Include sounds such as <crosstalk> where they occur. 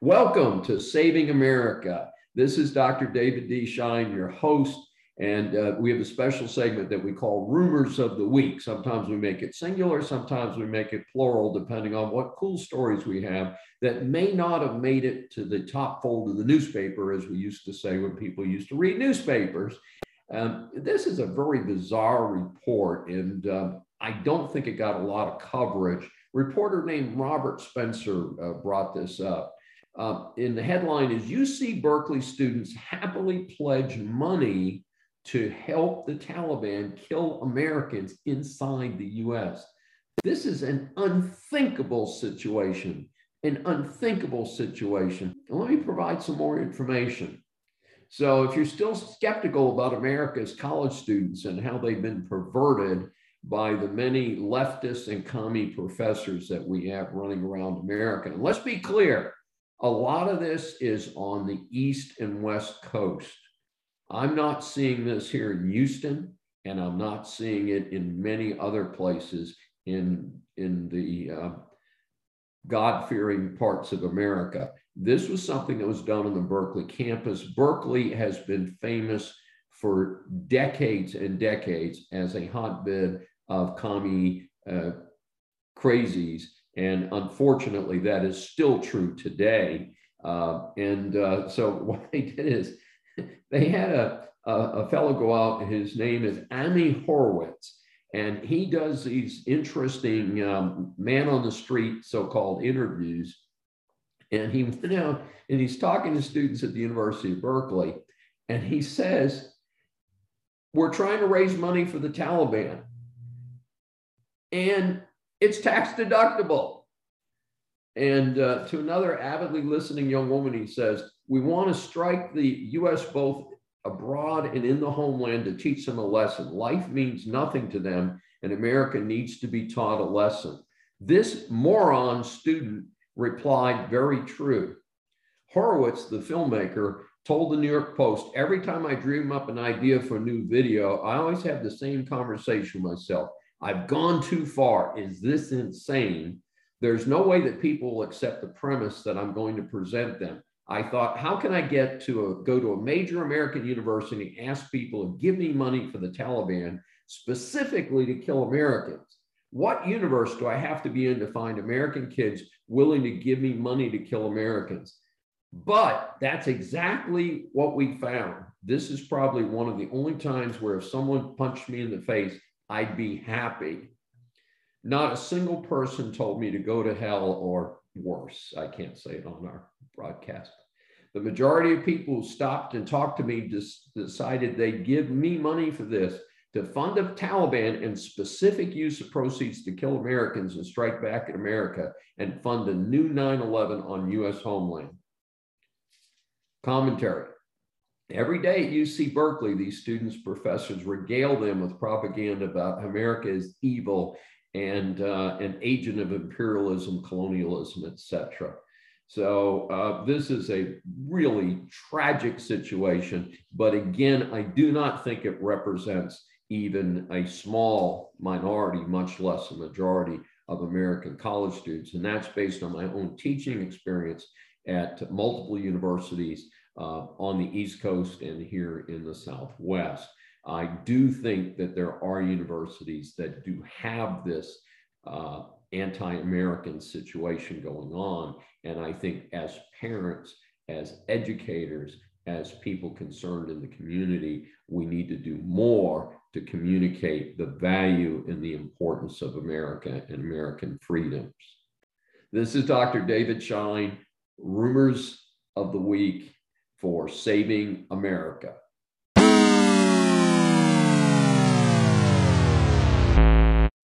Welcome to Saving America. This is Dr. David D. Schein, your host, and uh, we have a special segment that we call Rumors of the Week. Sometimes we make it singular, sometimes we make it plural, depending on what cool stories we have that may not have made it to the top fold of the newspaper, as we used to say when people used to read newspapers. Um, this is a very bizarre report, and uh, I don't think it got a lot of coverage. reporter named Robert Spencer uh, brought this up. Uh, in the headline is UC Berkeley students happily pledge money to help the Taliban kill Americans inside the US. This is an unthinkable situation, an unthinkable situation. And let me provide some more information. So, if you're still skeptical about America's college students and how they've been perverted by the many leftists and commie professors that we have running around America, and let's be clear a lot of this is on the East and West Coast. I'm not seeing this here in Houston, and I'm not seeing it in many other places in, in the uh, God fearing parts of America. This was something that was done on the Berkeley campus. Berkeley has been famous for decades and decades as a hotbed of commie uh, crazies. And unfortunately, that is still true today. Uh, and uh, so <laughs> what they did is <laughs> they had a, a, a, fellow go out, his name is Ami Horowitz, and he does these interesting um, man on the street so called interviews. And he went out and he's talking to students at the University of Berkeley, and he says, We're trying to raise money for the Taliban. And it's tax deductible. And uh, to another avidly listening young woman, he says, We want to strike the US both abroad and in the homeland to teach them a lesson. Life means nothing to them, and America needs to be taught a lesson. This moron student replied, Very true. Horowitz, the filmmaker, told the New York Post every time I dream up an idea for a new video, I always have the same conversation with myself. I've gone too far. Is this insane? There's no way that people will accept the premise that I'm going to present them. I thought, how can I get to a, go to a major American university, ask people to give me money for the Taliban specifically to kill Americans? What universe do I have to be in to find American kids willing to give me money to kill Americans? But that's exactly what we found. This is probably one of the only times where if someone punched me in the face, I'd be happy. Not a single person told me to go to hell or worse. I can't say it on our broadcast. The majority of people who stopped and talked to me decided they'd give me money for this to fund the Taliban and specific use of proceeds to kill Americans and strike back at America and fund a new 9 11 on US homeland. Commentary Every day at UC Berkeley, these students, professors regale them with propaganda about America is evil and uh, an agent of imperialism, colonialism, etc. So uh, this is a really tragic situation. But again, I do not think it represents even a small minority, much less a majority of American college students. And that's based on my own teaching experience at multiple universities uh, on the East Coast and here in the Southwest. I do think that there are universities that do have this uh, anti American situation going on. And I think as parents, as educators, as people concerned in the community, we need to do more to communicate the value and the importance of America and American freedoms. This is Dr. David Schein, Rumors of the Week for saving America.